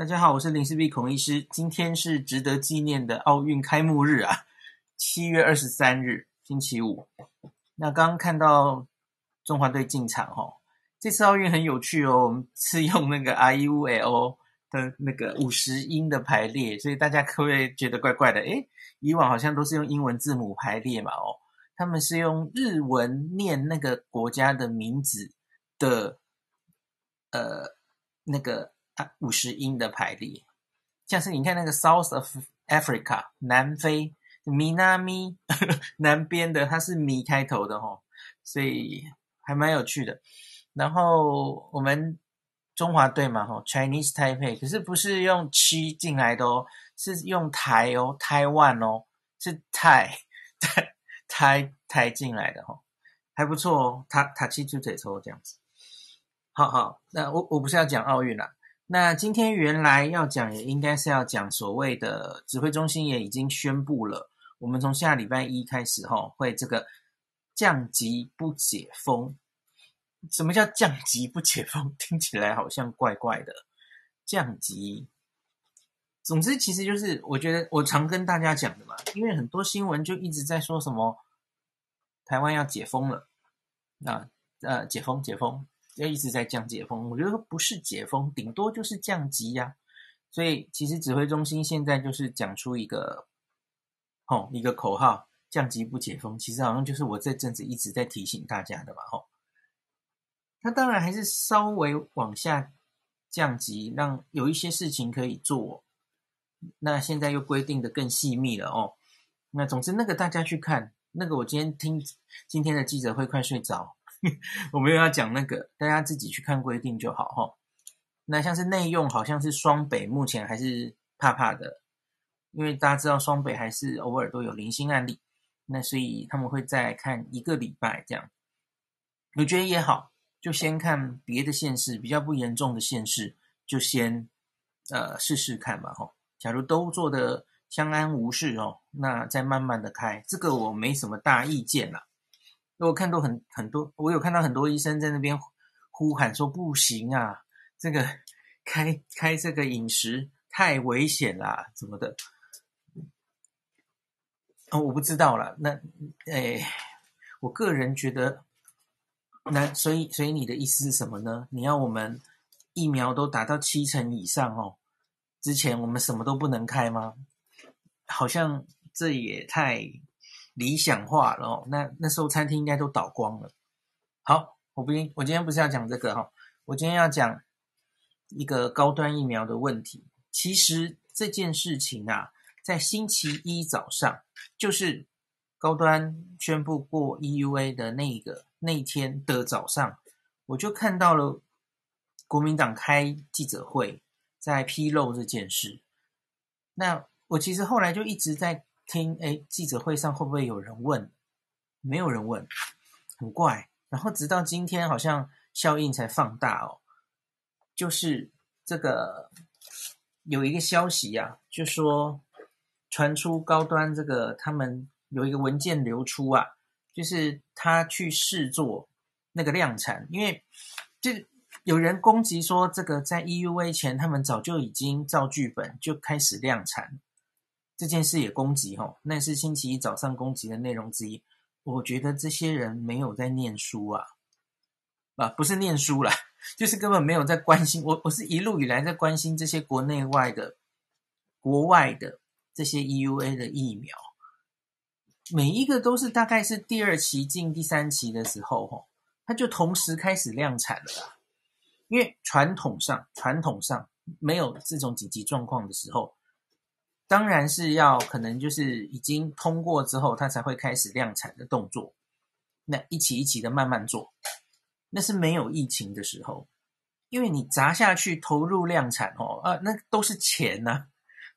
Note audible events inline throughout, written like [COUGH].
大家好，我是林氏璧孔医师。今天是值得纪念的奥运开幕日啊，七月二十三日，星期五。那刚刚看到中华队进场哦，这次奥运很有趣哦，我们是用那个 I U L 的那个五十音的排列，所以大家可不可以觉得怪怪的？诶，以往好像都是用英文字母排列嘛，哦，他们是用日文念那个国家的名字的，呃，那个。五十音的排列，像是你看那个 South of Africa 南非，Minami [LAUGHS] 南边的，它是米开头的齁，所以还蛮有趣的。然后我们中华队嘛齁，Chinese Taipei，可是不是用七进来的哦，是用台哦，台湾哦，是台台台台进来的齁，还不错哦，塔塔七就这抽这样子。好好，那我我不是要讲奥运啦。那今天原来要讲，也应该是要讲所谓的指挥中心也已经宣布了，我们从下礼拜一开始哈，会这个降级不解封。什么叫降级不解封？[LAUGHS] 听起来好像怪怪的。降级，总之其实就是我觉得我常跟大家讲的嘛，因为很多新闻就一直在说什么台湾要解封了，那呃解封解封。要一直在降解封，我觉得不是解封，顶多就是降级呀、所以其实指挥中心现在就是讲出一个，吼一个口号：降级不解封。其实好像就是我这阵子一直在提醒大家的吧，吼。他当然还是稍微往下降级，让有一些事情可以做。那现在又规定的更细密了哦。那总之那个大家去看，那个我今天听今天的记者会快睡着。[LAUGHS] 我没有要讲那个，大家自己去看规定就好哈。那像是内用，好像是双北目前还是怕怕的，因为大家知道双北还是偶尔都有零星案例，那所以他们会再看一个礼拜这样。我觉得也好，就先看别的县市比较不严重的县市，就先呃试试看吧哈。假如都做的相安无事哦，那再慢慢的开，这个我没什么大意见啦。我看到很很多，我有看到很多医生在那边呼喊说不行啊，这个开开这个饮食太危险啦，怎么的？哦，我不知道啦。那诶，我个人觉得，那所以所以你的意思是什么呢？你要我们疫苗都达到七成以上哦，之前我们什么都不能开吗？好像这也太……理想化了哦，那那时候餐厅应该都倒光了。好，我不，我今天不是要讲这个哈，我今天要讲一个高端疫苗的问题。其实这件事情啊，在星期一早上，就是高端宣布过 EUA 的那个那一天的早上，我就看到了国民党开记者会，在披露这件事。那我其实后来就一直在。听，哎，记者会上会不会有人问？没有人问，很怪。然后直到今天，好像效应才放大哦。就是这个有一个消息呀、啊，就说传出高端这个他们有一个文件流出啊，就是他去试做那个量产，因为就有人攻击说，这个在 EUA 前他们早就已经照剧本就开始量产。这件事也攻击哈，那是星期一早上攻击的内容之一。我觉得这些人没有在念书啊，啊，不是念书啦，[LAUGHS] 就是根本没有在关心。我我是一路以来在关心这些国内外的、国外的这些 EUA 的疫苗，每一个都是大概是第二期进第三期的时候，哈，它就同时开始量产了啦。因为传统上，传统上没有这种紧急状况的时候。当然是要可能就是已经通过之后，它才会开始量产的动作。那一起一起的慢慢做，那是没有疫情的时候，因为你砸下去投入量产哦，啊，那都是钱呐、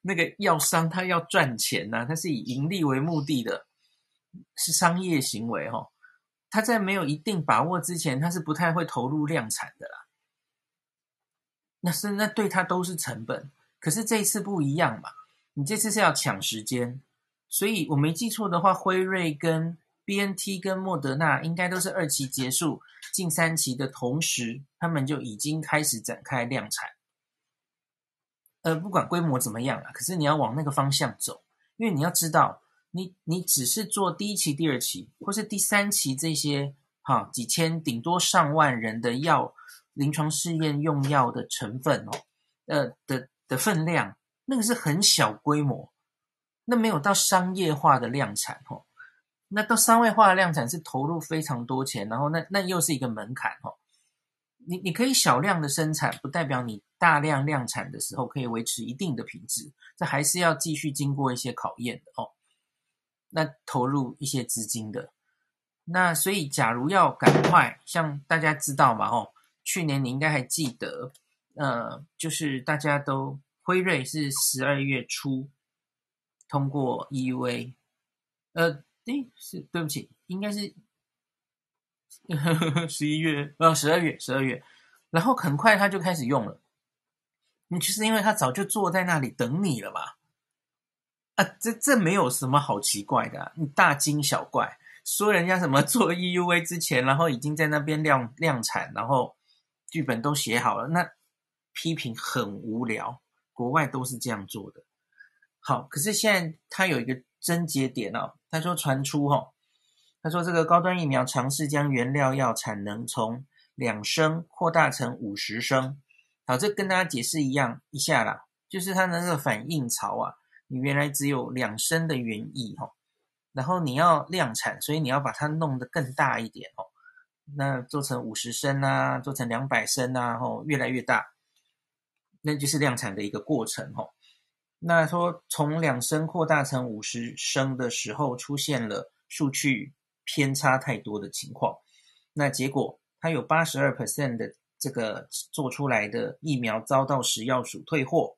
那个药商他要赚钱呐、啊，他是以盈利为目的的，是商业行为哦。他在没有一定把握之前，他是不太会投入量产的啦。那是那对他都是成本，可是这一次不一样嘛。你这次是要抢时间，所以我没记错的话，辉瑞跟 BNT 跟莫德纳应该都是二期结束进三期的同时，他们就已经开始展开量产。呃，不管规模怎么样啊，可是你要往那个方向走，因为你要知道，你你只是做第一期、第二期或是第三期这些哈几千顶多上万人的药临床试验用药的成分哦，呃的的分量，那个是很小规模，那没有到商业化的量产哦。那到商业化的量产是投入非常多钱，然后那那又是一个门槛哦。你你可以小量的生产，不代表你大量量产的时候可以维持一定的品质，这还是要继续经过一些考验的哦。那投入一些资金的，那所以假如要赶快，像大家知道嘛哦，去年你应该还记得，呃，就是大家都辉瑞是十二月初通过 EUA，呃。诶，是对不起，应该是 [LAUGHS] 十一月啊，十二月，十二月，然后很快他就开始用了。你就是因为他早就坐在那里等你了嘛？啊，这这没有什么好奇怪的，你大惊小怪，说人家什么 [LAUGHS] 做 EUA 之前，然后已经在那边量量产，然后剧本都写好了，那批评很无聊。国外都是这样做的。好，可是现在他有一个。症结点哦，他说传出哦，他说这个高端疫苗尝试将原料药产能从两升扩大成五十升。好，这跟大家解释一样一下啦，就是它那个反应槽啊，你原来只有两升的原液哈，然后你要量产，所以你要把它弄得更大一点哦，那做成五十升啊，做成两百升啊，哦，越来越大，那就是量产的一个过程吼。那说从两升扩大成五十升的时候，出现了数据偏差太多的情况。那结果，它有八十二 percent 的这个做出来的疫苗遭到食药署退货。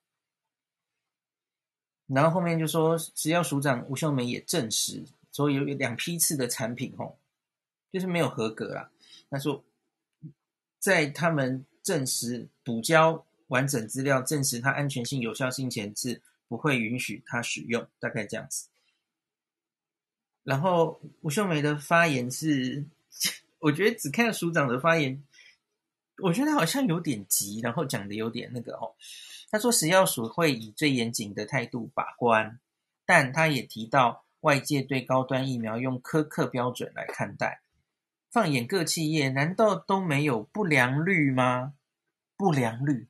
然后后面就说，食药署长吴秀梅也证实，所以有两批次的产品吼，就是没有合格啦。他说，在他们证实补交完整资料，证实它安全性、有效性前是。不会允许它使用，大概这样子。然后吴秀梅的发言是，[LAUGHS] 我觉得只看署长的发言，我觉得好像有点急，然后讲的有点那个哦。他说食药署会以最严谨的态度把关，但他也提到外界对高端疫苗用苛刻标准来看待。放眼各企业，难道都没有不良率吗？不良率。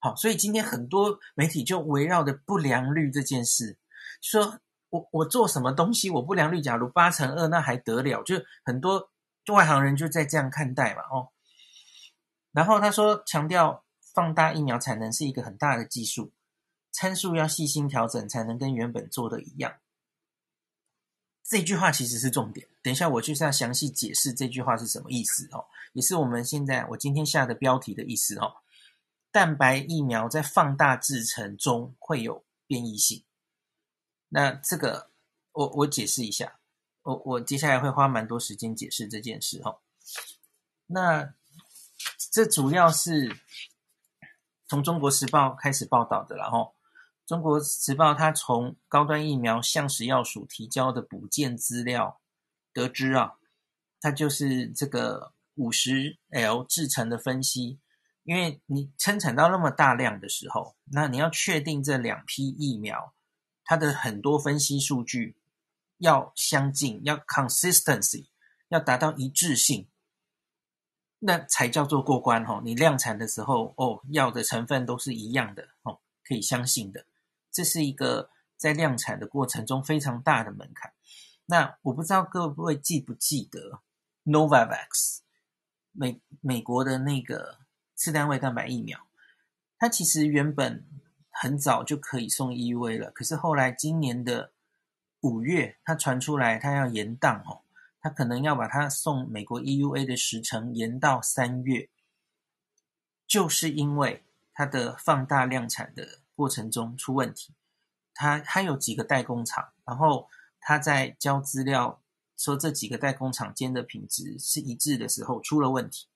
好，所以今天很多媒体就围绕着不良率这件事，说我我做什么东西，我不良率假如八成二，那还得了？就很多外行人就在这样看待嘛，哦。然后他说，强调放大疫苗产能是一个很大的技术，参数要细心调整，才能跟原本做的一样。这句话其实是重点，等一下我就是要详细解释这句话是什么意思哦，也是我们现在我今天下的标题的意思哦。蛋白疫苗在放大制程中会有变异性，那这个我我解释一下，我我接下来会花蛮多时间解释这件事哈。那这主要是从中国时报开始报道的，然后中国时报它从高端疫苗向食药署提交的补件资料得知啊，它就是这个五十 L 制程的分析。因为你生产到那么大量的时候，那你要确定这两批疫苗它的很多分析数据要相近，要 consistency，要达到一致性，那才叫做过关哦。你量产的时候，哦，药的成分都是一样的哦，可以相信的。这是一个在量产的过程中非常大的门槛。那我不知道各位记不记得 Novavax 美美国的那个。次单位蛋白疫苗，它其实原本很早就可以送 EUA 了，可是后来今年的五月，它传出来它要延档哦，它可能要把它送美国 EUA 的时程延到三月，就是因为它的放大量产的过程中出问题，它它有几个代工厂，然后它在交资料说这几个代工厂间的品质是一致的时候出了问题。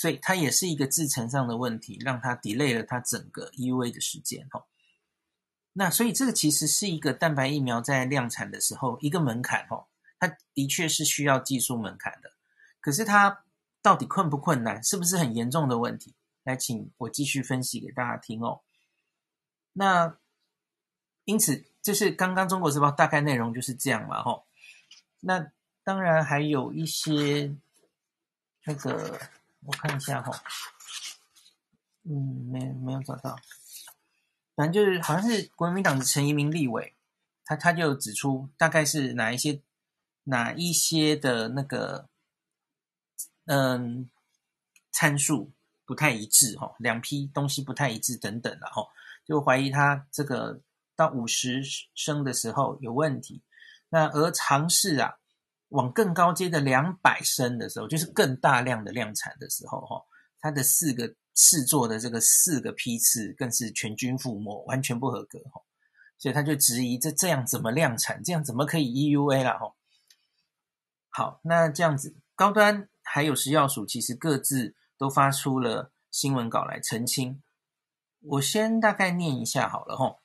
所以它也是一个制程上的问题，让它 delay 了它整个 EUA 的时间哈。那所以这个其实是一个蛋白疫苗在量产的时候一个门槛哦，它的确是需要技术门槛的。可是它到底困不困难，是不是很严重的问题？来，请我继续分析给大家听哦。那因此，就是刚刚《中国时报》大概内容就是这样嘛，吼。那当然还有一些那个，我看一下哈，嗯，没没有找到。反正就是好像是国民党的陈仪明立委，他他就指出大概是哪一些哪一些的那个嗯参数不太一致哈，两批东西不太一致等等，然后就怀疑他这个到五十升的时候有问题。那而尝试啊往更高阶的两百升的时候，就是更大量的量产的时候哈，它的四个。试做的这个四个批次更是全军覆没，完全不合格哈，所以他就质疑这这样怎么量产？这样怎么可以 EUA 了哈？好，那这样子，高端还有食药署其实各自都发出了新闻稿来澄清。我先大概念一下好了哈。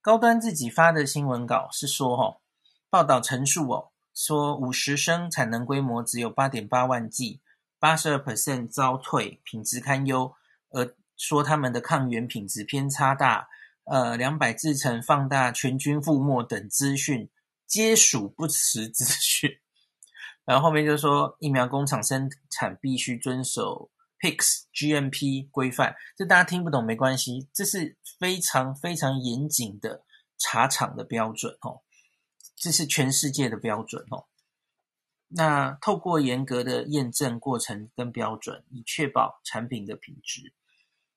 高端自己发的新闻稿是说哈，报道陈述哦，说五十升产能规模只有八点八万剂。八十二 percent 遭退，品质堪忧，而说他们的抗原品质偏差大，呃，两百制成放大，全军覆没等资讯皆属不实资讯。[LAUGHS] 然后后面就说，疫苗工厂生产必须遵守 PICS GMP 规范，这大家听不懂没关系，这是非常非常严谨的茶厂的标准哦，这是全世界的标准哦。那透过严格的验证过程跟标准，以确保产品的品质。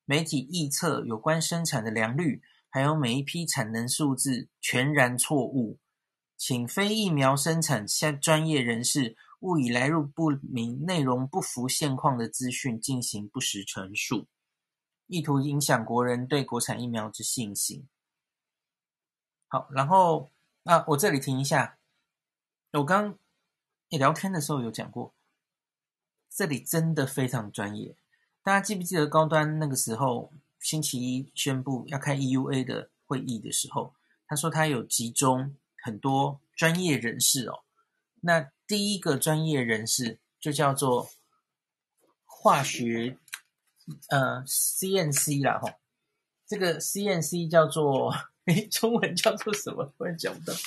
媒体臆测有关生产的良率，还有每一批产能数字全然错误，请非疫苗生产相专业人士勿以来路不明、内容不符现况的资讯进行不实陈述，意图影响国人对国产疫苗之信心。好，然后啊，我这里停一下，我刚。你聊天的时候有讲过，这里真的非常专业。大家记不记得高端那个时候星期一宣布要开 EUA 的会议的时候，他说他有集中很多专业人士哦。那第一个专业人士就叫做化学呃 CNC 啦吼，这个 CNC 叫做诶中文叫做什么？突然讲不到，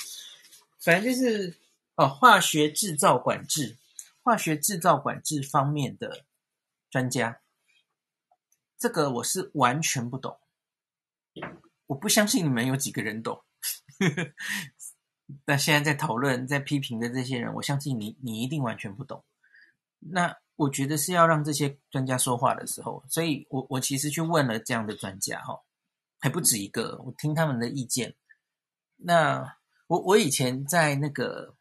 反正就是。哦，化学制造管制，化学制造管制方面的专家，这个我是完全不懂。我不相信你们有几个人懂。那现在在讨论、在批评的这些人，我相信你，你一定完全不懂。那我觉得是要让这些专家说话的时候，所以我我其实去问了这样的专家，哈，还不止一个，我听他们的意见。那我我以前在那个。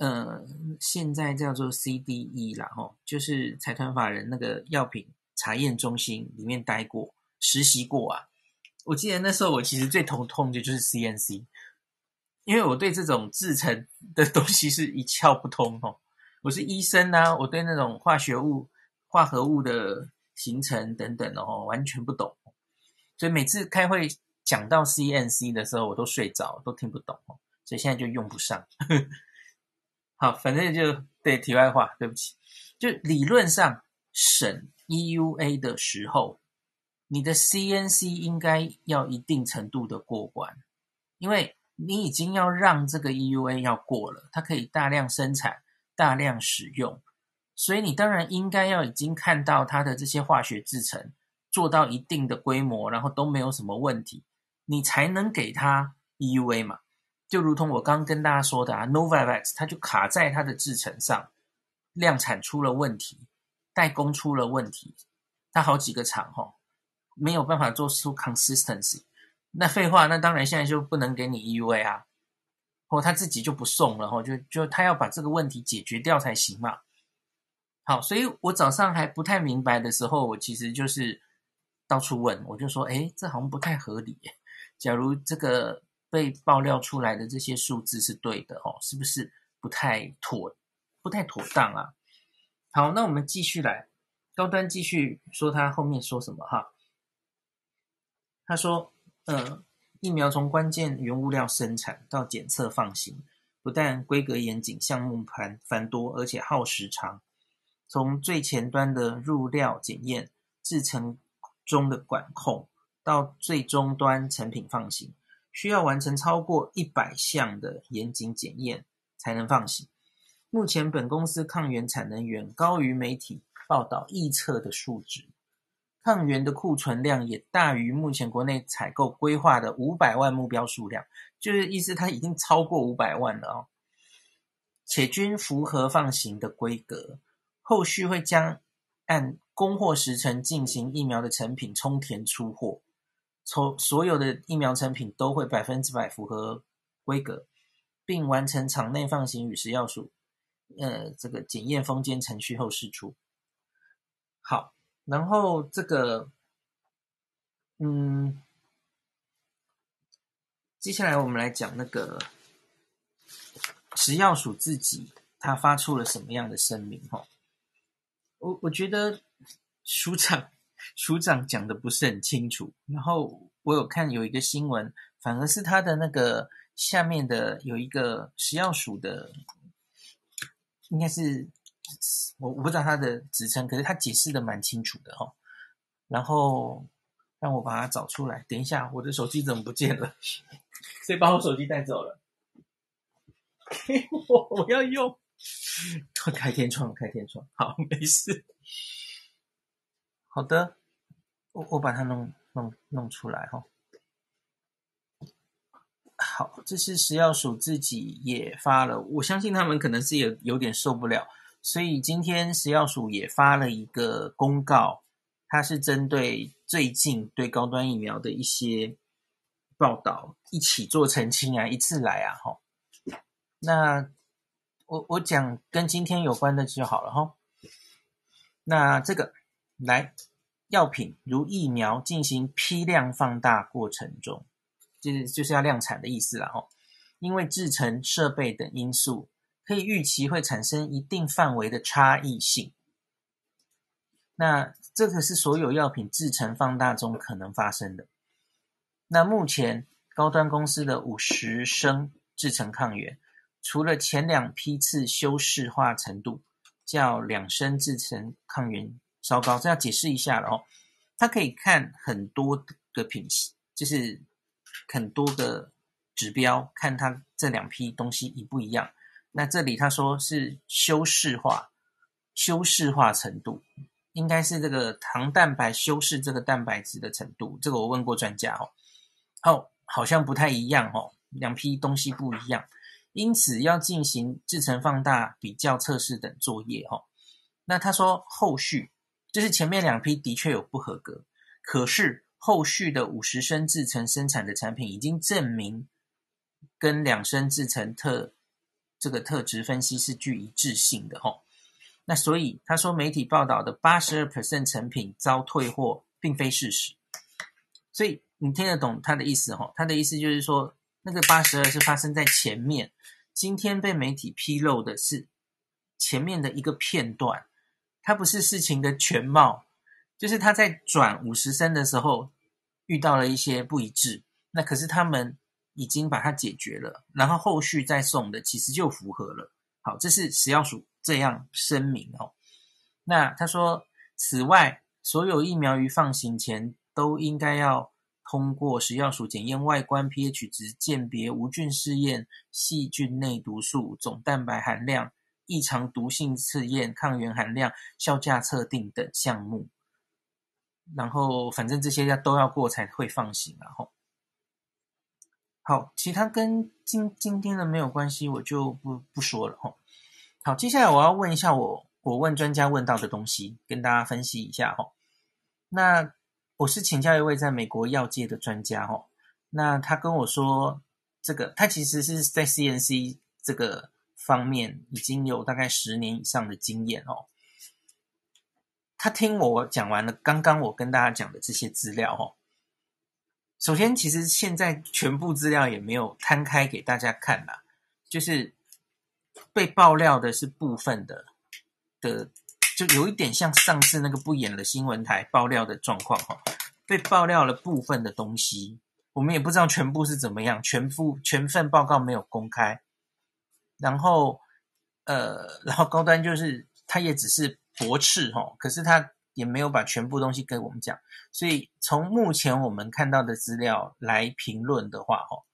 呃，现在叫做 CDE 啦，吼，就是财团法人那个药品查验中心里面待过，实习过啊。我记得那时候我其实最头痛的就是 CNC，因为我对这种制成的东西是一窍不通哦。我是医生啊，我对那种化学物、化合物的形成等等哦，完全不懂。所以每次开会讲到 CNC 的时候，我都睡着，都听不懂。所以现在就用不上。[LAUGHS] 好，反正就对，题外话，对不起。就理论上审 EUA 的时候，你的 CNC 应该要一定程度的过关，因为你已经要让这个 EUA 要过了，它可以大量生产、大量使用，所以你当然应该要已经看到它的这些化学制成做到一定的规模，然后都没有什么问题，你才能给他 EUA 嘛。就如同我刚跟大家说的啊，Novavax 它就卡在它的制程上，量产出了问题，代工出了问题，它好几个厂哈，没有办法做出 consistency。那废话，那当然现在就不能给你 EUA 啊，或他自己就不送了哈，就就他要把这个问题解决掉才行嘛。好，所以我早上还不太明白的时候，我其实就是到处问，我就说，哎，这好像不太合理。假如这个。被爆料出来的这些数字是对的哦，是不是不太妥，不太妥当啊？好，那我们继续来，高端继续说他后面说什么哈？他说，呃，疫苗从关键原物料生产到检测放行，不但规格严谨，项目繁繁多，而且耗时长。从最前端的入料检验、制成中的管控。到最终端成品放行，需要完成超过一百项的严谨检验才能放行。目前本公司抗原产能远高于媒体报道预测的数值，抗原的库存量也大于目前国内采购规划的五百万目标数量，就是意思它已经超过五百万了哦，且均符合放行的规格，后续会将按供货时程进行疫苗的成品充填出货。从所有的疫苗成品都会百分之百符合规格，并完成场内放行与食药署呃这个检验封间程序后释出。好，然后这个嗯，接下来我们来讲那个食药署自己他发出了什么样的声明哈？我我觉得署长。署长讲的不是很清楚，然后我有看有一个新闻，反而是他的那个下面的有一个食药署的，应该是我我不知道他的职称，可是他解释的蛮清楚的哈。然后让我把它找出来，等一下我的手机怎么不见了？[LAUGHS] 谁把我手机带走了？[LAUGHS] 给我，我要用。开天窗，开天窗，好，没事。好的，我我把它弄弄弄出来哈。好，这是食药署自己也发了，我相信他们可能是有有点受不了，所以今天食药署也发了一个公告，它是针对最近对高端疫苗的一些报道一起做澄清啊，一次来啊哈。那我我讲跟今天有关的就好了哈。那这个。来，药品如疫苗进行批量放大过程中，就是就是要量产的意思了哈。因为制成设备等因素，可以预期会产生一定范围的差异性。那这个是所有药品制成放大中可能发生的。那目前高端公司的五十升制成抗原，除了前两批次修饰化程度叫两升制成抗原。稍高，这要解释一下了哦。它可以看很多个品系，就是很多个指标，看它这两批东西一不一样。那这里他说是修饰化，修饰化程度应该是这个糖蛋白修饰这个蛋白质的程度。这个我问过专家哦，哦，好像不太一样哦，两批东西不一样，因此要进行制程放大、比较测试等作业哦。那他说后续。就是前面两批的确有不合格，可是后续的五十升制程生产的产品已经证明跟两升制程特这个特质分析是具一致性的吼。那所以他说媒体报道的八十二 percent 成品遭退货，并非事实。所以你听得懂他的意思吼？他的意思就是说，那个八十二是发生在前面，今天被媒体披露的是前面的一个片段。它不是事情的全貌，就是他在转五十升的时候遇到了一些不一致，那可是他们已经把它解决了，然后后续再送的其实就符合了。好，这是食药署这样声明哦。那他说，此外，所有疫苗于放行前都应该要通过食药署检验外观 pH 值鉴别、无菌试验、细菌内毒素、总蛋白含量。异常毒性试验、抗原含量、效价测定等项目，然后反正这些要都要过才会放行，然后好，其他跟今今天的没有关系，我就不不说了哈。好，接下来我要问一下我我问专家问到的东西，跟大家分析一下哈。那我是请教一位在美国药界的专家哦，那他跟我说，这个他其实是在 CNC 这个。方面已经有大概十年以上的经验哦。他听我讲完了刚刚我跟大家讲的这些资料哦。首先，其实现在全部资料也没有摊开给大家看啦，就是被爆料的是部分的的，就有一点像上次那个不演了新闻台爆料的状况哈。被爆料了部分的东西，我们也不知道全部是怎么样，全部全份报告没有公开。然后，呃，[LAUGHS] 然后高端就是他也只是驳斥哈，可是他也没有把全部东西跟我们讲，所以从目前我们看到的资料来评论的话，哈，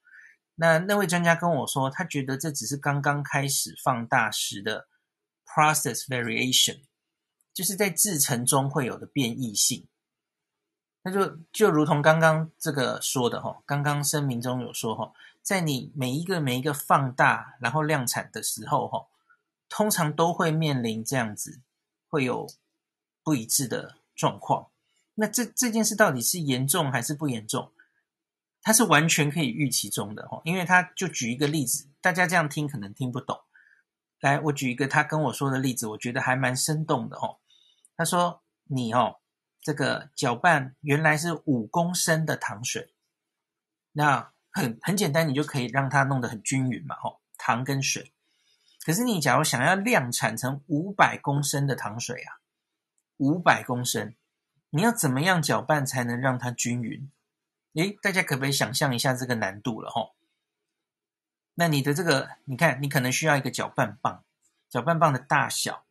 那那位专家跟我说，他觉得这只是刚刚开始放大时的 process variation，就是在制程中会有的变异性。那就就如同刚刚这个说的哈，刚刚声明中有说哈，在你每一个每一个放大然后量产的时候哈，通常都会面临这样子，会有。不一致的状况，那这这件事到底是严重还是不严重？它是完全可以预期中的哈，因为他就举一个例子，大家这样听可能听不懂。来，我举一个他跟我说的例子，我觉得还蛮生动的哈。他说：“你哦，这个搅拌原来是五公升的糖水，那很很简单，你就可以让它弄得很均匀嘛，哈，糖跟水。可是你假如想要量产成五百公升的糖水啊？”五百公升，你要怎么样搅拌才能让它均匀？诶，大家可不可以想象一下这个难度了齁？那你的这个，你看，你可能需要一个搅拌棒，搅拌棒的大小，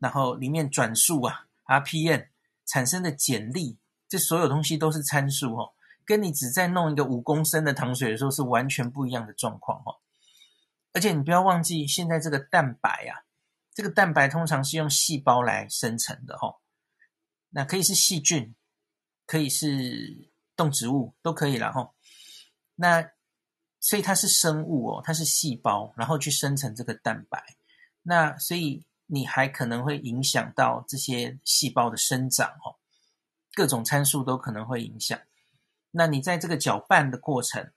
然后里面转速啊，RPM 产生的剪力，这所有东西都是参数哦，跟你只在弄一个五公升的糖水的时候是完全不一样的状况哦。而且你不要忘记，现在这个蛋白啊，这个蛋白通常是用细胞来生成的齁。那可以是细菌，可以是动植物，都可以了哈。那所以它是生物哦，它是细胞，然后去生成这个蛋白。那所以你还可能会影响到这些细胞的生长哦，各种参数都可能会影响。那你在这个搅拌的过程，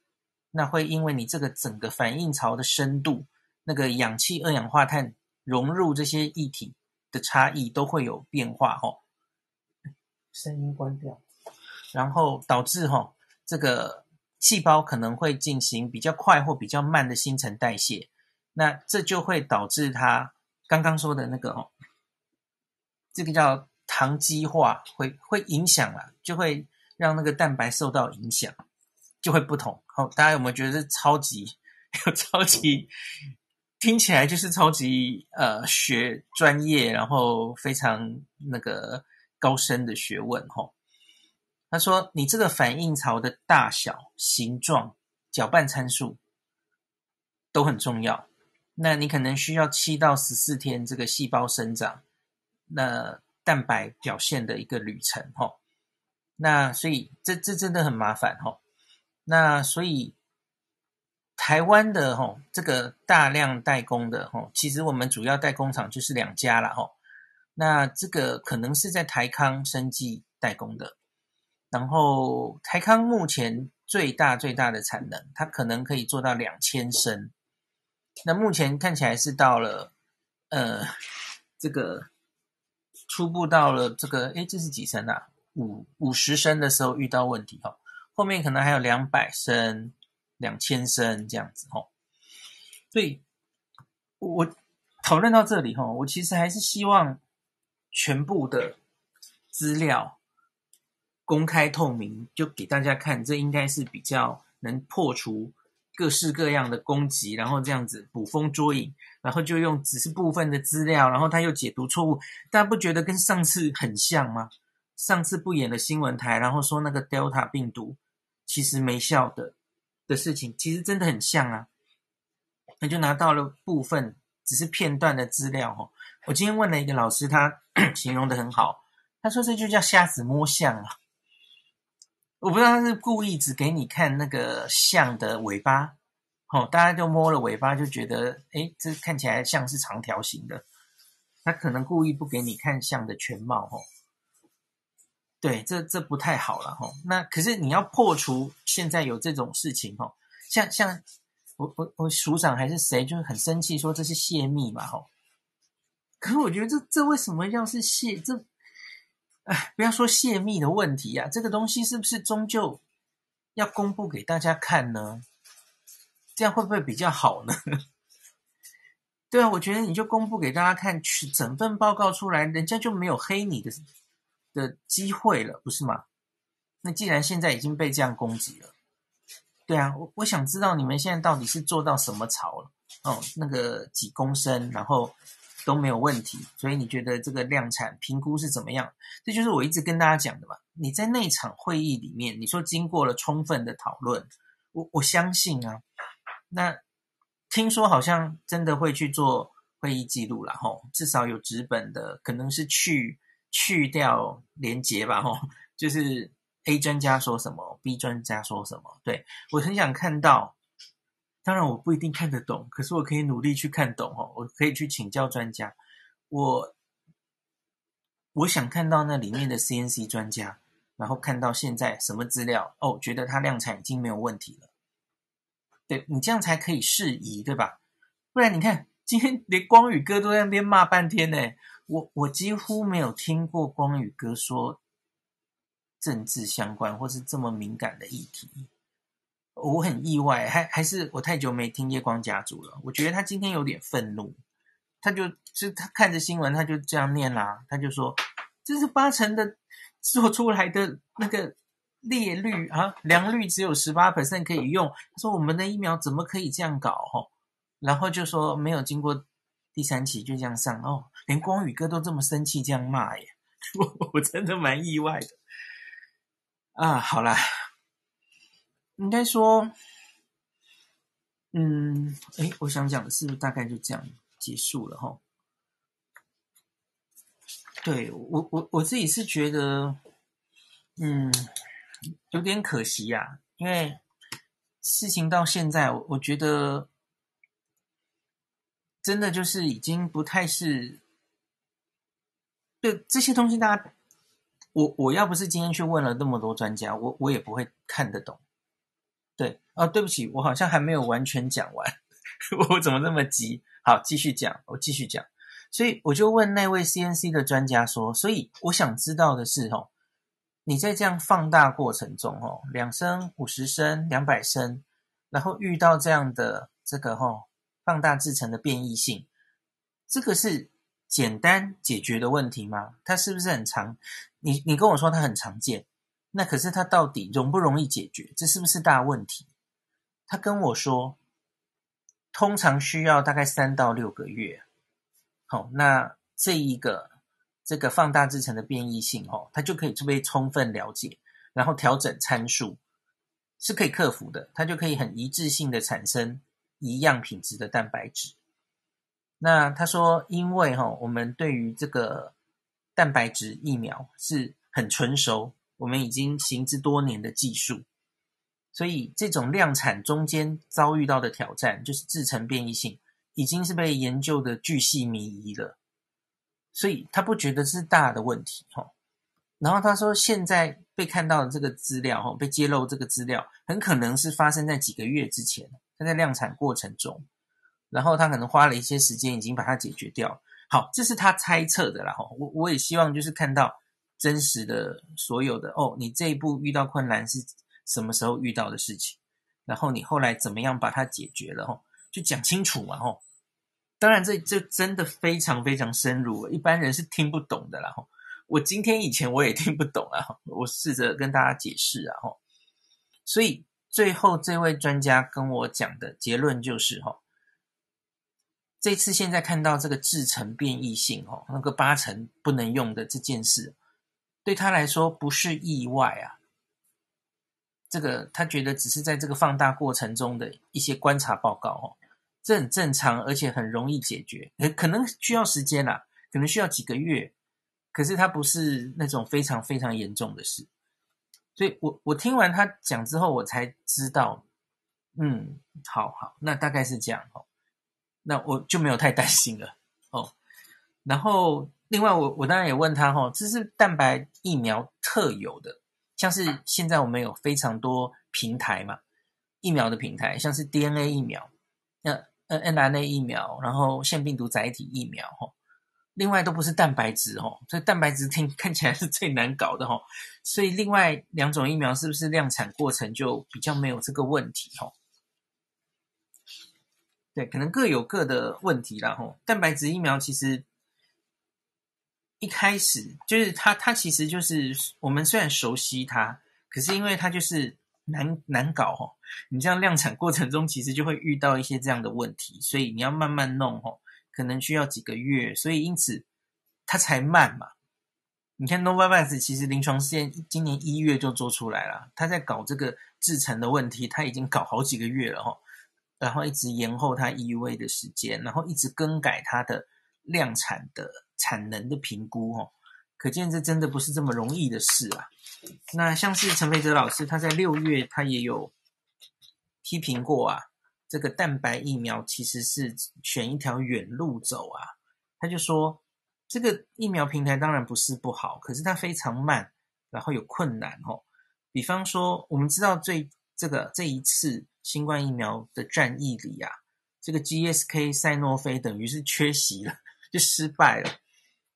那会因为你这个整个反应槽的深度，那个氧气、二氧化碳融入这些液体的差异都会有变化哦。声音关掉，然后导致哈、哦、这个细胞可能会进行比较快或比较慢的新陈代谢，那这就会导致它刚刚说的那个哦，这个叫糖基化，会会影响了，就会让那个蛋白受到影响，就会不同。好，大家有没有觉得是超级有 [LAUGHS] 超级听起来就是超级呃学专业，然后非常那个。高深的学问，吼。他说：“你这个反应槽的大小、形状、搅拌参数都很重要。那你可能需要七到十四天这个细胞生长，那蛋白表现的一个旅程，吼。那所以这这真的很麻烦，吼。那所以台湾的吼这个大量代工的吼，其实我们主要代工厂就是两家了，吼。”那这个可能是在台康生技代工的，然后台康目前最大最大的产能，它可能可以做到两千升。那目前看起来是到了，呃，这个初步到了这个，诶，这是几升啊？五五十升的时候遇到问题哈，后面可能还有两百升、两千升这样子哈。所以，我讨论到这里哈，我其实还是希望。全部的资料公开透明，就给大家看，这应该是比较能破除各式各样的攻击，然后这样子捕风捉影，然后就用只是部分的资料，然后他又解读错误，大家不觉得跟上次很像吗？上次不演的新闻台，然后说那个 Delta 病毒其实没效的的事情，其实真的很像啊，那就拿到了部分只是片段的资料哦。我今天问了一个老师，他 [COUGHS] 形容的很好。他说这就叫瞎子摸象啊！我不知道他是故意只给你看那个象的尾巴，哦，大家就摸了尾巴就觉得，诶，这看起来像是长条形的。他可能故意不给你看象的全貌，哦。对，这这不太好了，哦。那可是你要破除现在有这种事情，哦，像像我我我署长还是谁，就是很生气说这是泄密嘛，哦。可是我觉得这这为什么要是泄这？哎，不要说泄密的问题呀，这个东西是不是终究要公布给大家看呢？这样会不会比较好呢？[LAUGHS] 对啊，我觉得你就公布给大家看，取整份报告出来，人家就没有黑你的的机会了，不是吗？那既然现在已经被这样攻击了，对啊，我我想知道你们现在到底是做到什么槽了？哦，那个几公升，然后。都没有问题，所以你觉得这个量产评估是怎么样？这就是我一直跟大家讲的嘛。你在那场会议里面，你说经过了充分的讨论，我我相信啊。那听说好像真的会去做会议记录了吼，至少有纸本的，可能是去去掉连结吧吼，就是 A 专家说什么，B 专家说什么，对，我很想看到。当然我不一定看得懂，可是我可以努力去看懂哦。我可以去请教专家。我我想看到那里面的 CNC 专家，然后看到现在什么资料哦，觉得它量产已经没有问题了。对，你这样才可以适宜，对吧？不然你看今天连光宇哥都在那边骂半天呢。我我几乎没有听过光宇哥说政治相关或是这么敏感的议题。我很意外，还还是我太久没听夜光家族了。我觉得他今天有点愤怒，他就就他看着新闻，他就这样念啦，他就说：“这是八成的做出来的那个劣率啊，良率只有十八 percent 可以用。”他说：“我们的疫苗怎么可以这样搞？”吼，然后就说没有经过第三期就这样上哦，连光宇哥都这么生气这样骂耶，我 [LAUGHS] 我真的蛮意外的啊。好啦。应该说，嗯，哎，我想讲的是不是大概就这样结束了哈？对，我我我自己是觉得，嗯，有点可惜呀，因为事情到现在，我我觉得真的就是已经不太是，对这些东西，大家，我我要不是今天去问了那么多专家，我我也不会看得懂。对，哦，对不起，我好像还没有完全讲完，[LAUGHS] 我怎么那么急？好，继续讲，我继续讲。所以我就问那位 CNC 的专家说，所以我想知道的是，哦，你在这样放大过程中，哦，两升、五十升、两百升，然后遇到这样的这个，哦，放大制成的变异性，这个是简单解决的问题吗？它是不是很常？你你跟我说它很常见。那可是他到底容不容易解决？这是不是大问题？他跟我说，通常需要大概三到六个月。好，那这一个这个放大制程的变异性，哦，它就可以被充分了解，然后调整参数，是可以克服的。它就可以很一致性的产生一样品质的蛋白质。那他说，因为哈，我们对于这个蛋白质疫苗是很纯熟。我们已经行之多年的技术，所以这种量产中间遭遇到的挑战，就是制程变异性，已经是被研究的巨细靡遗了。所以他不觉得是大的问题，哈。然后他说，现在被看到的这个资料，哈，被揭露这个资料，很可能是发生在几个月之前，他在量产过程中，然后他可能花了一些时间，已经把它解决掉。好，这是他猜测的啦，哈。我我也希望就是看到。真实的所有的哦，你这一步遇到困难是什么时候遇到的事情？然后你后来怎么样把它解决了？哦，就讲清楚嘛！哦，当然这这真的非常非常深入，一般人是听不懂的啦。哦，我今天以前我也听不懂啊，我试着跟大家解释啊。哦，所以最后这位专家跟我讲的结论就是，哦，这次现在看到这个制成变异性，哦，那个八成不能用的这件事。对他来说不是意外啊，这个他觉得只是在这个放大过程中的一些观察报告哦，这很正常，而且很容易解决，可能需要时间啦，可能需要几个月，可是它不是那种非常非常严重的事，所以我我听完他讲之后，我才知道，嗯，好好，那大概是这样哦，那我就没有太担心了哦，然后。另外我，我我当然也问他哈，这是蛋白疫苗特有的，像是现在我们有非常多平台嘛，疫苗的平台，像是 DNA 疫苗，那呃 mRNA 疫苗，然后腺病毒载体疫苗哈，另外都不是蛋白质哦，所以蛋白质听看起来是最难搞的哈，所以另外两种疫苗是不是量产过程就比较没有这个问题哈？对，可能各有各的问题啦吼，蛋白质疫苗其实。一开始就是他，他其实就是我们虽然熟悉他，可是因为他就是难难搞哦。你这样量产过程中，其实就会遇到一些这样的问题，所以你要慢慢弄哦，可能需要几个月，所以因此它才慢嘛。你看 Novavax 其实临床试验今年一月就做出来了，他在搞这个制程的问题，他已经搞好几个月了哈，然后一直延后它 EUA 的时间，然后一直更改它的量产的产能的评估哦，可见这真的不是这么容易的事啊。那像是陈培哲老师，他在六月他也有批评过啊，这个蛋白疫苗其实是选一条远路走啊。他就说，这个疫苗平台当然不是不好，可是它非常慢，然后有困难哦。比方说，我们知道最这个这一次新冠疫苗的战役里啊，这个 GSK 赛诺菲等于是缺席了，[LAUGHS] 就失败了。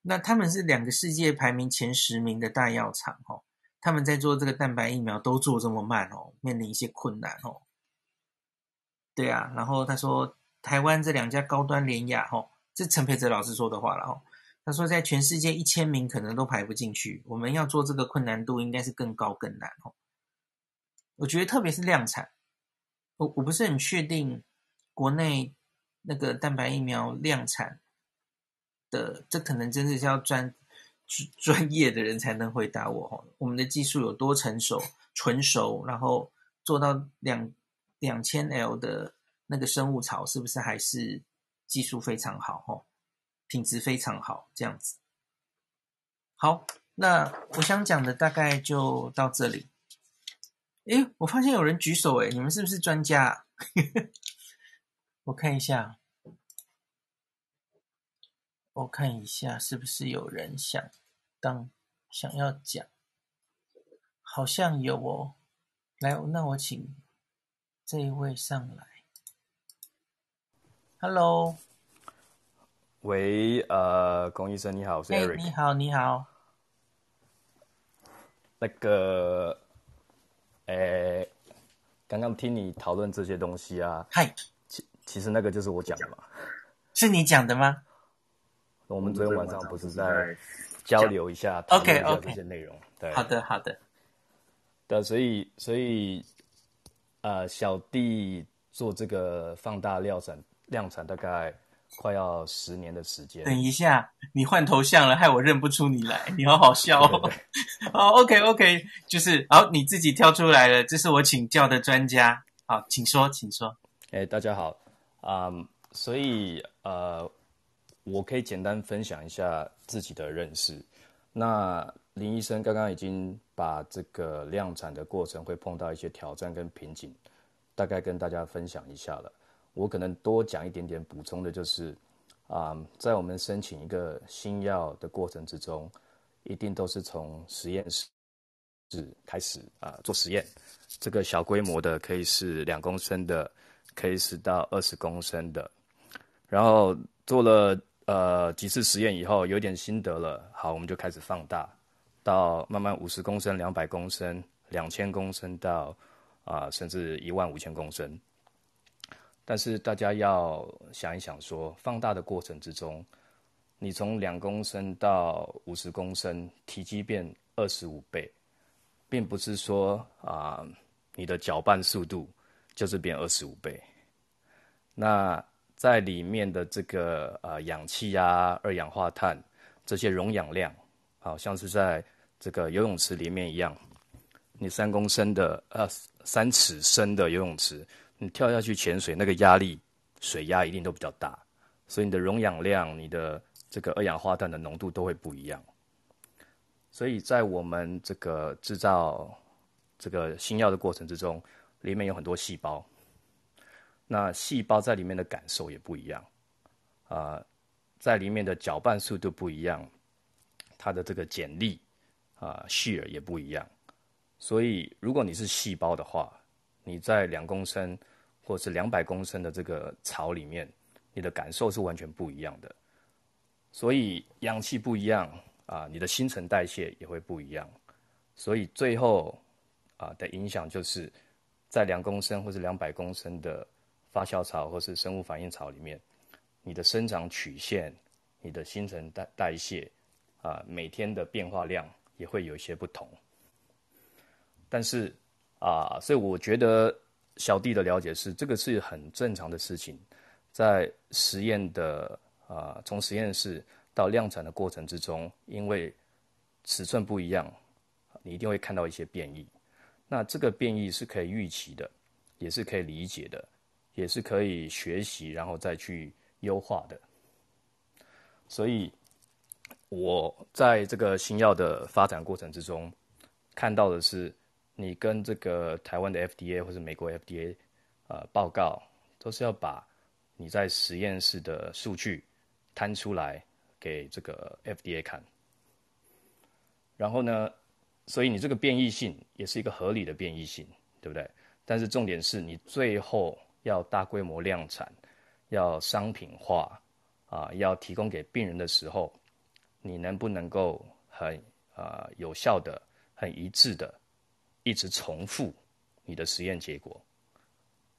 那他们是两个世界排名前十名的大药厂哦。他们在做这个蛋白疫苗都做这么慢哦，面临一些困难哦。对啊，然后他说台湾这两家高端联亚哦，这陈培哲老师说的话了哦。他说在全世界一千名可能都排不进去，我们要做这个困难度应该是更高更难哦。我觉得特别是量产，我我不是很确定国内那个蛋白疫苗量产的，这可能真的是要专。专业的人才能回答我哦，我们的技术有多成熟、纯熟，然后做到两两千 L 的那个生物槽，是不是还是技术非常好？哦，品质非常好，这样子。好，那我想讲的大概就到这里。诶，我发现有人举手，诶，你们是不是专家？[LAUGHS] 我看一下。我看一下是不是有人想当想要讲，好像有哦。来，那我请这一位上来。Hello，喂，呃，龚医生你好，我是 Eric。Hey, 你好，你好。那个，诶，刚刚听你讨论这些东西啊，嗨，其其实那个就是我讲的嘛。是你讲的吗？我们昨天晚上不是在交流一下，OK OK 这些内容，对，好的好的，对，所以所以呃，小弟做这个放大量产量产大概快要十年的时间。等一下，你换头像了，害我认不出你来，你好好笑哦。哦，OK OK，就是好，你自己跳出来了，这是我请教的专家，好，请说，请说。哎，大家好，啊、um，所以呃。我可以简单分享一下自己的认识。那林医生刚刚已经把这个量产的过程会碰到一些挑战跟瓶颈，大概跟大家分享一下了。我可能多讲一点点补充的就是，啊、嗯，在我们申请一个新药的过程之中，一定都是从实验室开始啊、做实验。这个小规模的可以是两公升的，可以是到二十公升的，然后做了。呃，几次实验以后有点心得了，好，我们就开始放大，到慢慢五十公升、两百公升、两千公升到啊、甚至一万五千公升。但是大家要想一想说，放大的过程之中，你从两公升到五十公升，体积变二十五倍，并不是说啊、你的搅拌速度就是变二十五倍，那。在里面的这个呃氧气啊、二氧化碳这些溶氧量，好像是在这个游泳池里面一样。你三公升的呃三尺深的游泳池，你跳下去潜水，那个压力水压一定都比较大，所以你的溶氧量、你的这个二氧化碳的浓度都会不一样。所以在我们这个制造这个新药的过程之中，里面有很多细胞。那细胞在里面的感受也不一样，啊、在里面的搅拌速度不一样，它的这个剪力啊，shear 也不一样。所以，如果你是细胞的话，你在两公升或是两百公升的这个槽里面，你的感受是完全不一样的。所以，氧气不一样啊、你的新陈代谢也会不一样。所以，最后啊、的影响就是在两公升或是两百公升的。发酵槽或是生物反应槽里面，你的生长曲线、你的新陈代代谢啊、每天的变化量也会有一些不同。但是啊、所以我觉得小弟的了解是，这个是很正常的事情，在实验的啊，从实验室到量产的过程之中，因为尺寸不一样，你一定会看到一些变异。那这个变异是可以预期的，也是可以理解的，也是可以学习，然后再去优化的。所以我在这个新药的发展过程之中，看到的是，你跟这个台湾的 FDA 或者美国 FDA 呃报告，都是要把你在实验室的数据摊出来给这个 FDA 看。然后呢，所以你这个变异性也是一个合理的变异性，对不对？但是重点是你最后要大规模量产，要商品化。啊，要提供给病人的时候，你能不能够很啊、有效的、很一致的，一直重复你的实验结果？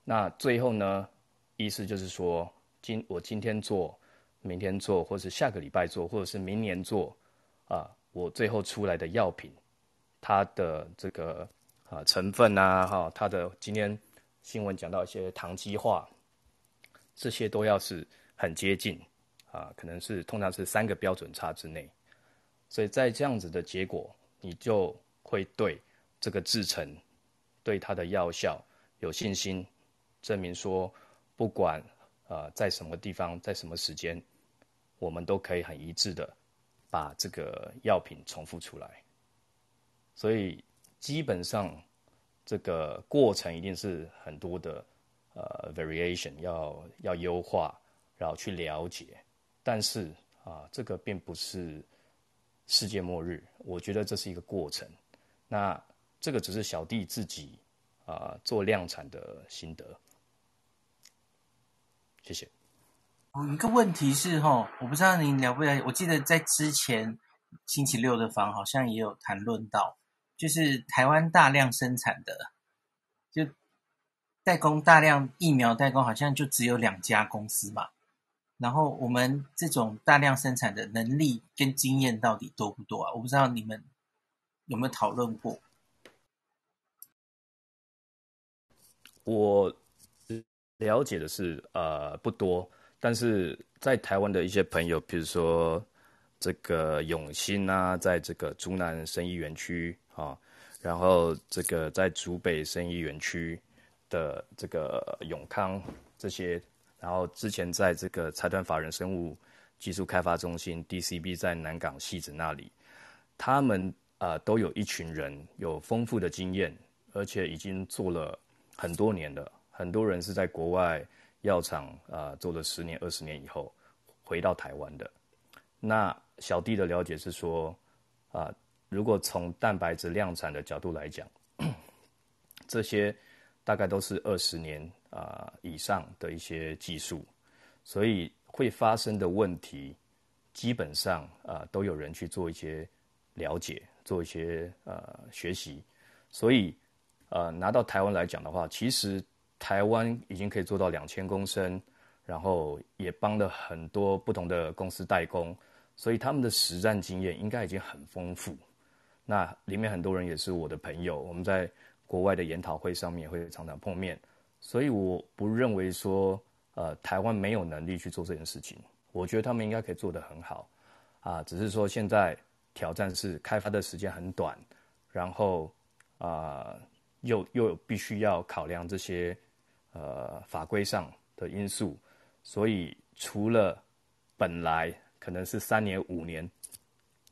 那最后呢，意思就是说，今我今天做，明天做，或是下个礼拜做，或者是明年做，啊，我最后出来的药品，它的这个啊成分啊，哈，它的今天新闻讲到一些糖基化，这些都要是很接近。啊，可能是通常是三个标准差之内，所以在这样子的结果，你就会对这个制程、对它的药效有信心，证明说，不管呃在什么地方、在什么时间，我们都可以很一致的把这个药品重复出来。所以基本上这个过程一定是很多的呃 variation，要要优化，然后去了解。但是啊，这个并不是世界末日，我觉得这是一个过程。那这个只是小弟自己啊做量产的心得。谢谢。有一个问题是哈，我不知道您了不了解，我记得在之前星期六的房好像也有谈论到，就是台湾大量生产的，就代工大量疫苗代工，好像就只有两家公司嘛。然后我们这种大量生产的能力跟经验到底多不多啊？我不知道你们有没有讨论过。我了解的是，呃，不多。但是在台湾的一些朋友，比如说这个永新啊，在这个竹南生医园区啊，然后这个在竹北生医园区的这个永康这些。然后之前在这个财团法人生物技术开发中心 DCB 在南港戏子那里，他们啊、呃、都有一群人有丰富的经验，而且已经做了很多年了。很多人是在国外药厂啊、做了十年、二十年以后回到台湾的。那小弟的了解是说啊、如果从蛋白质量产的角度来讲，这些大概都是二十年。啊、以上的一些技术，所以会发生的问题，基本上啊、都有人去做一些了解，做一些呃学习。所以呃，拿到台湾来讲的话，其实台湾已经可以做到两千公升，然后也帮了很多不同的公司代工，所以他们的实战经验应该已经很丰富。那里面很多人也是我的朋友，我们在国外的研讨会上面也会常常碰面。所以我不认为说，呃，台湾没有能力去做这件事情。我觉得他们应该可以做得很好，啊，只是说现在挑战是开发的时间很短，然后啊，又又必须要考量这些呃法规上的因素。所以除了本来可能是三年五年，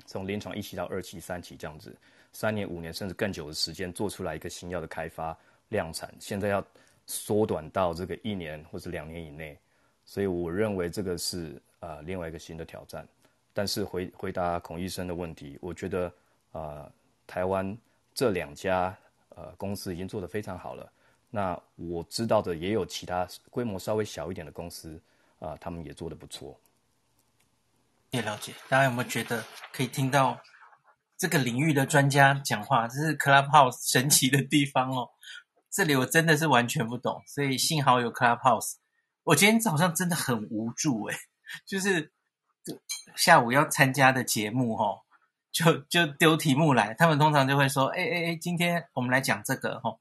从临床一期到二期、三期这样子，三年五年甚至更久的时间做出来一个新药的开发量产，现在要。缩短到这个一年或者两年以内，所以我认为这个是呃另外一个新的挑战。但是回回答孔医生的问题，我觉得啊、呃，台湾这两家呃公司已经做得非常好了。那我知道的也有其他规模稍微小一点的公司啊、他们也做得不错。也了解，大家有没有觉得可以听到这个领域的专家讲话？这是 Clubhouse 神奇的地方哦。这里我真的是完全不懂，所以幸好有 Clubhouse。我今天早上真的很无助诶，就是下午要参加的节目哦，就就丢题目来，他们通常就会说：“哎哎哎，今天我们来讲这个哦。”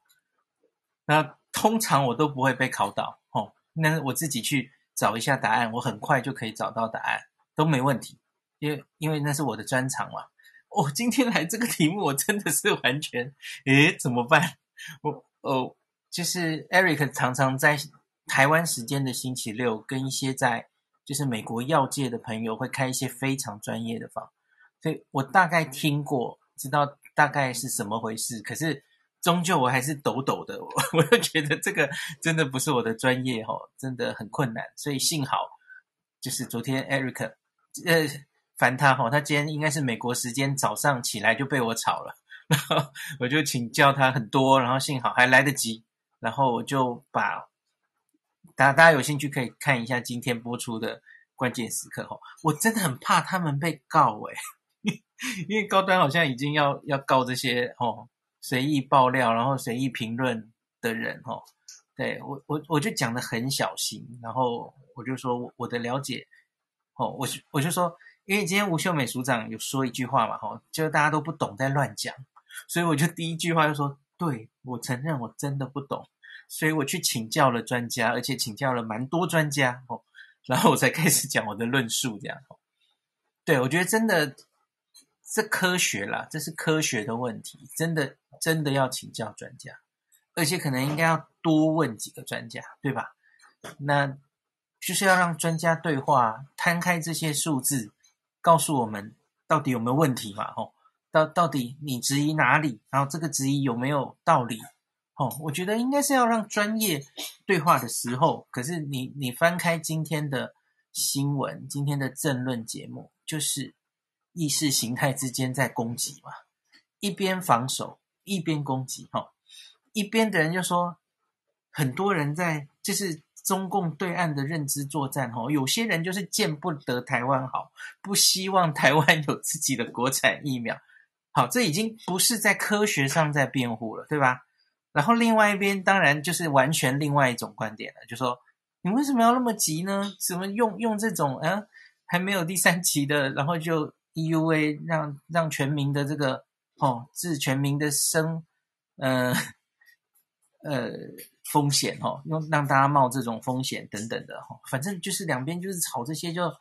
那通常我都不会被考倒哦，那我自己去找一下答案，我很快就可以找到答案，都没问题，因为因为那是我的专长嘛。哦，今天来这个题目，我真的是完全，诶，怎么办？我哦，就是 Eric 常常在台湾时间的星期六，跟一些在就是美国药界的朋友会开一些非常专业的房，所以我大概听过，知道大概是什么回事。可是终究我还是抖抖的，我 [LAUGHS] 我又觉得这个真的不是我的专业哦，真的很困难。所以幸好就是昨天 Eric 呃。烦他哈，他今天应该是美国时间早上起来就被我吵了，然后我就请教他很多，然后幸好还来得及，然后我就把大家大家有兴趣可以看一下今天播出的关键时刻哈，我真的很怕他们被告诶，[LAUGHS] 因为高端好像已经要要告这些哦随意爆料然后随意评论的人哦，对我我我就讲得很小心，然后我就说我的了解哦，我我就说。因为今天吴秀美署长有说一句话嘛，吼，就是大家都不懂在乱讲，所以我就第一句话就说，对，我承认我真的不懂，所以我去请教了专家，而且请教了蛮多专家，哦，然后我才开始讲我的论述，这样，对，我觉得真的这科学啦，这是科学的问题，真的真的要请教专家，而且可能应该要多问几个专家，对吧？那就是要让专家对话，摊开这些数字。告诉我们到底有没有问题嘛？吼，到到底你质疑哪里？然后这个质疑有没有道理？吼，我觉得应该是要让专业对话的时候。可是你你翻开今天的新闻，今天的政论节目，就是意识形态之间在攻击嘛，一边防守一边攻击，吼，一边的人就说很多人在就是。中共对岸的认知作战，吼，有些人就是见不得台湾好，不希望台湾有自己的国产疫苗。好，这已经不是在科学上在辩护了，对吧？然后另外一边当然就是完全另外一种观点了，就说你为什么要那么急呢？怎么用用这种嗯、啊、还没有第三期的，然后就 EUA 让让全民的这个哦致全民的生，嗯。呃风险哈，用让大家冒这种风险等等的哈，反正就是两边就是吵这些，就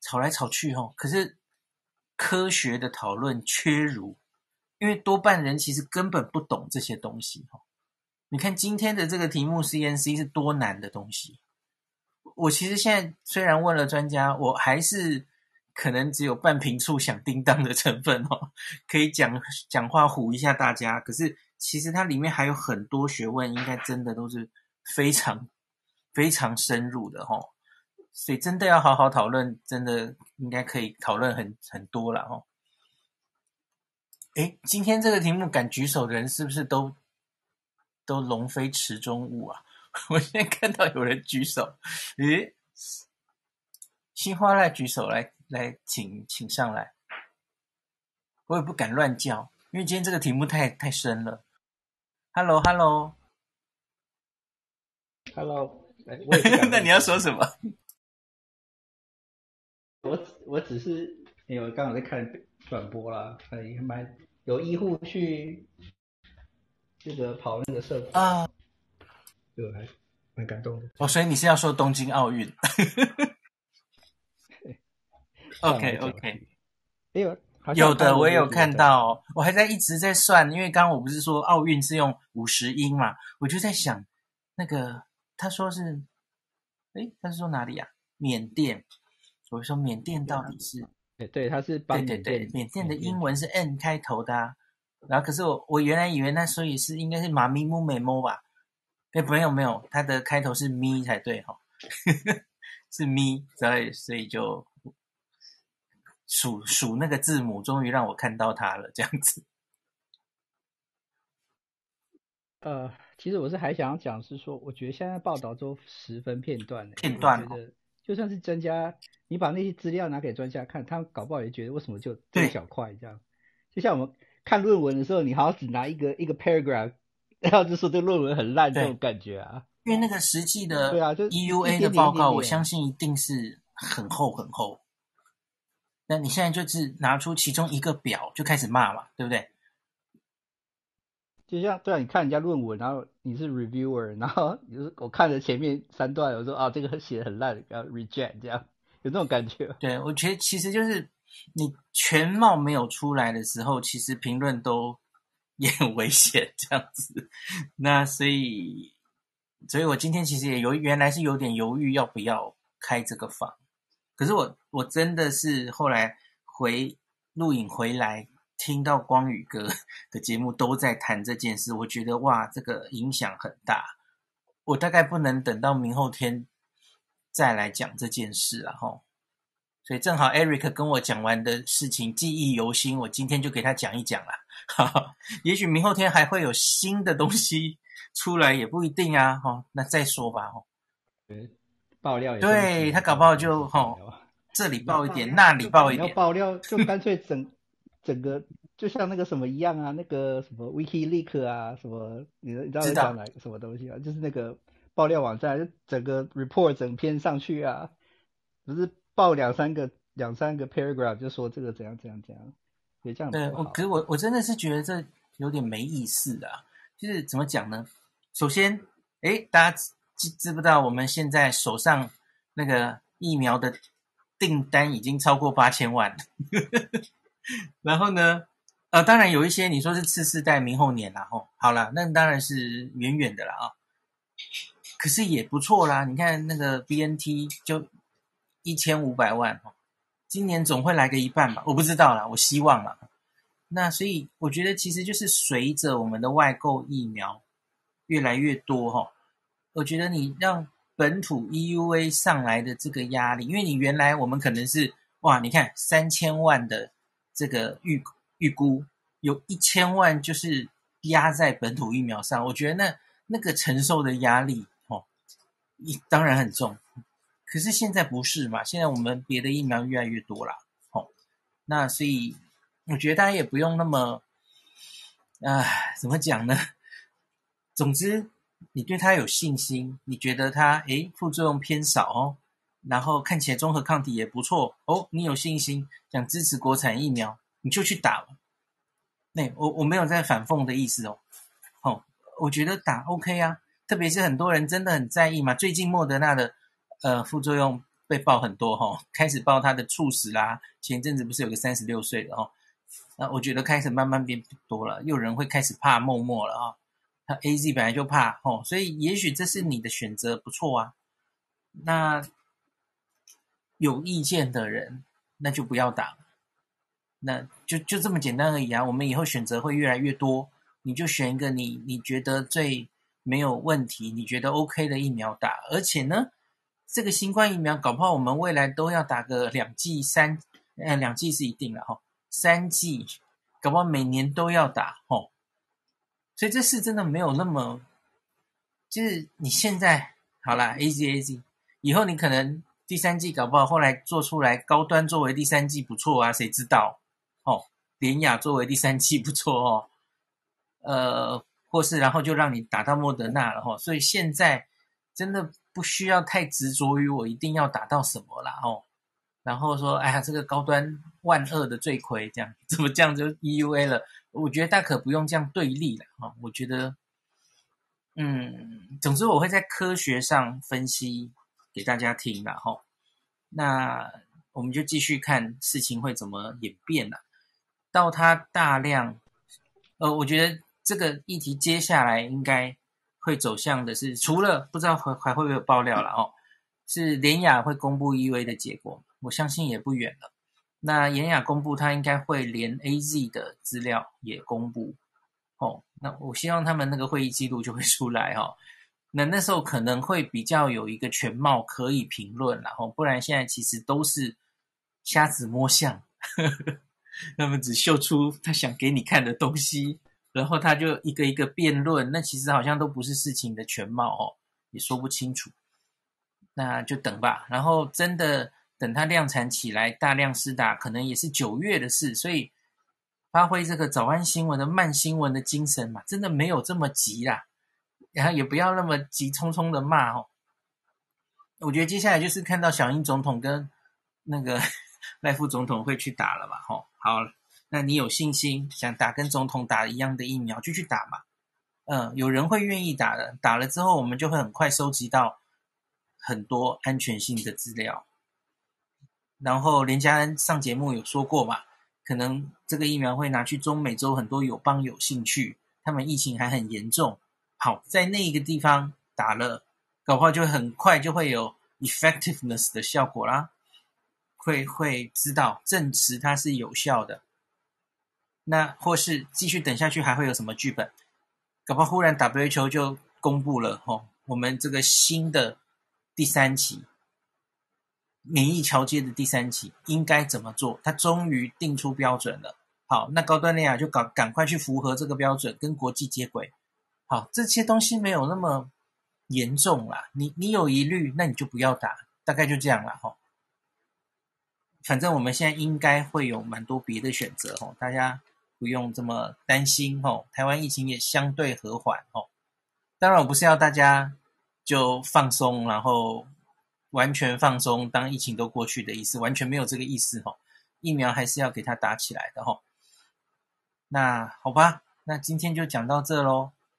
吵来吵去哈。可是科学的讨论缺如，因为多半人其实根本不懂这些东西哈。你看今天的这个题目 CNC 是多难的东西，我其实现在虽然问了专家，我还是可能只有半瓶醋响叮当的成分哦，可以讲讲话唬一下大家，可是。其实它里面还有很多学问，应该真的都是非常非常深入的哦，所以真的要好好讨论，真的应该可以讨论很很多了哦。诶，今天这个题目敢举手的人是不是都都龙飞池中物啊？[LAUGHS] 我现在看到有人举手，诶，新花赖举手来来，请请上来，我也不敢乱叫，因为今天这个题目太太深了。Hello，Hello，Hello，[LAUGHS] 那你要说什么？我我只是因为我刚好在看转播啦，还蛮有医护去这个跑那个社团啊，就还蛮感动的。哦，所以你是要说东京奥运？[LAUGHS] OK OK，没有。有的，我也有看到，哦，我还在一直在算，因为刚刚我不是说奥运是用五十音嘛，我就在想，那个他说是，诶，他是说哪里啊？缅甸，我说缅甸到底是，对对，他是帮对对对，缅甸的英文是 N 开头的，啊，然后可是我我原来以为那所以是应该是妈咪木美摸吧，诶，没有没有，它的开头是咪才对哈，哦，[LAUGHS] 是咪，所以所以就。数数那个字母，终于让我看到它了，这样子。[LAUGHS] 呃，其实我是还想要讲，是说，我觉得现在报道都十分片段，片段、哦。就算是专家，你把那些资料拿给专家看，他们搞不好也觉得为什么就这一小块这样。就像我们看论文的时候，你好像只拿一个一个 paragraph，[LAUGHS] 然后就说这个论文很烂这种感觉啊。因为那个实际的对啊，就 EUA 的报告，我相信一定是很厚很厚。那你现在就是拿出其中一个表就开始骂嘛，对不对？就像对啊，你看人家论文，然后你是 reviewer，然后你就是我看了前面三段，我说啊这个写的很烂，要 reject 这样，有这种感觉。对，我觉得其实就是你全貌没有出来的时候，其实评论都也很危险这样子。那所以，所以我今天其实也有原来是有点犹豫要不要开这个房，可是我我真的是后来回录影回来。听到光宇哥 [LAUGHS] 的节目都在谈这件事，我觉得哇，这个影响很大。我大概不能等到明后天再来讲这件事了哈。所以正好 Eric 跟我讲完的事情记忆犹新，我今天就给他讲一讲了。哈哈，也许明后天还会有新的东西出来，也不一定啊。哈，那再说吧。哈，对，爆料也对他搞不好就哦，这里爆一点，那里爆一点，要爆料就干脆整。[LAUGHS] 整个就像那个什么一样啊，那个什么 WikiLeaks 啊，什么你你知道在讲哪个什么东西啊？就是那个爆料网站，就整个 report 整篇上去啊，不是爆两三个两三个 paragraph 就说这个怎样怎样怎样，也这样。对，我可是我我真的是觉得这有点没意思啊。就是怎么讲呢？首先，哎，大家知知不知道我们现在手上那个疫苗的订单已经超过八千万？[LAUGHS] 然后呢，呃，当然有一些你说是次世代明后年啦，吼，好了，那当然是远远的了啊。可是也不错啦，你看那个 BNT 就一千五百万，今年总会来个一半吧？我不知道啦，我希望啦。那所以我觉得其实就是随着我们的外购疫苗越来越多，哈，我觉得你让本土 EUA 上来的这个压力，因为你原来我们可能是哇，你看三千万的。这个预预估有一千万就是压在本土疫苗上，我觉得那那个承受的压力哦，一当然很重。可是现在不是嘛？现在我们别的疫苗越来越多了，哦，那所以我觉得大家也不用那么，啊，怎么讲呢？总之，你对它有信心，你觉得它诶副作用偏少哦。然后看起来综合抗体也不错哦，你有信心想支持国产疫苗，你就去打。那我我没有在反讽的意思哦，哦，我觉得打 OK 啊，特别是很多人真的很在意嘛。最近莫德纳的呃副作用被爆很多哈、哦，开始爆它的猝死啦。前阵子不是有个三十六岁的哦，那我觉得开始慢慢变多了，又有人会开始怕默默了啊、哦。他 AZ 本来就怕哦，所以也许这是你的选择，不错啊。那。有意见的人，那就不要打，那就就这么简单而已啊！我们以后选择会越来越多，你就选一个你你觉得最没有问题、你觉得 OK 的疫苗打。而且呢，这个新冠疫苗搞不好我们未来都要打个两剂、三，呃，两剂是一定了哈，三剂搞不好每年都要打哦。所以这事真的没有那么，就是你现在好啦，AZ AZ，以后你可能。第三季搞不好后来做出来高端作为第三季不错啊，谁知道？哦，典雅作为第三季不错哦，呃，或是然后就让你打到莫德纳了哈、哦，所以现在真的不需要太执着于我一定要打到什么啦哦，然后说哎呀这个高端万恶的罪魁这样怎么这样就 EUA 了？我觉得大可不用这样对立了哈、哦，我觉得嗯，总之我会在科学上分析。给大家听了哈，那我们就继续看事情会怎么演变了。到它大量，呃，我觉得这个议题接下来应该会走向的是，除了不知道还还会不会有爆料了哦，是联雅会公布 EUA 的结果，我相信也不远了。那联亚公布，它应该会连 AZ 的资料也公布哦。那我希望他们那个会议记录就会出来哦。那那时候可能会比较有一个全貌可以评论，然后不然现在其实都是瞎子摸象，呵呵，他们只秀出他想给你看的东西，然后他就一个一个辩论，那其实好像都不是事情的全貌哦，也说不清楚。那就等吧，然后真的等它量产起来，大量施打，可能也是九月的事，所以发挥这个早安新闻的慢新闻的精神嘛，真的没有这么急啦。然后也不要那么急匆匆的骂哦。我觉得接下来就是看到小英总统跟那个 [LAUGHS] 赖副总统会去打了吧？吼，好，那你有信心想打跟总统打一样的疫苗就去打嘛？嗯，有人会愿意打的，打了之后，我们就会很快收集到很多安全性的资料。然后连家恩上节目有说过嘛，可能这个疫苗会拿去中美洲很多友邦有兴趣，他们疫情还很严重。好，在那一个地方打了，搞不好就很快就会有 effectiveness 的效果啦，会会知道证实它是有效的。那或是继续等下去，还会有什么剧本？搞不好忽然 WHO 就公布了吼，我们这个新的第三期免疫桥接的第三期应该怎么做？他终于定出标准了。好，那高端联亚就赶赶快去符合这个标准，跟国际接轨。好，这些东西没有那么严重啦。你你有疑虑，那你就不要打，大概就这样了哈。反正我们现在应该会有蛮多别的选择吼，大家。不用这么担心哦，台湾疫情也相对和缓哦。当然，我不是要大家就放松，然后完全放松，当疫情都过去的意思，完全没有这个意思吼。疫苗还是要给它打起来的吼。那好吧，那今天就讲到这喽。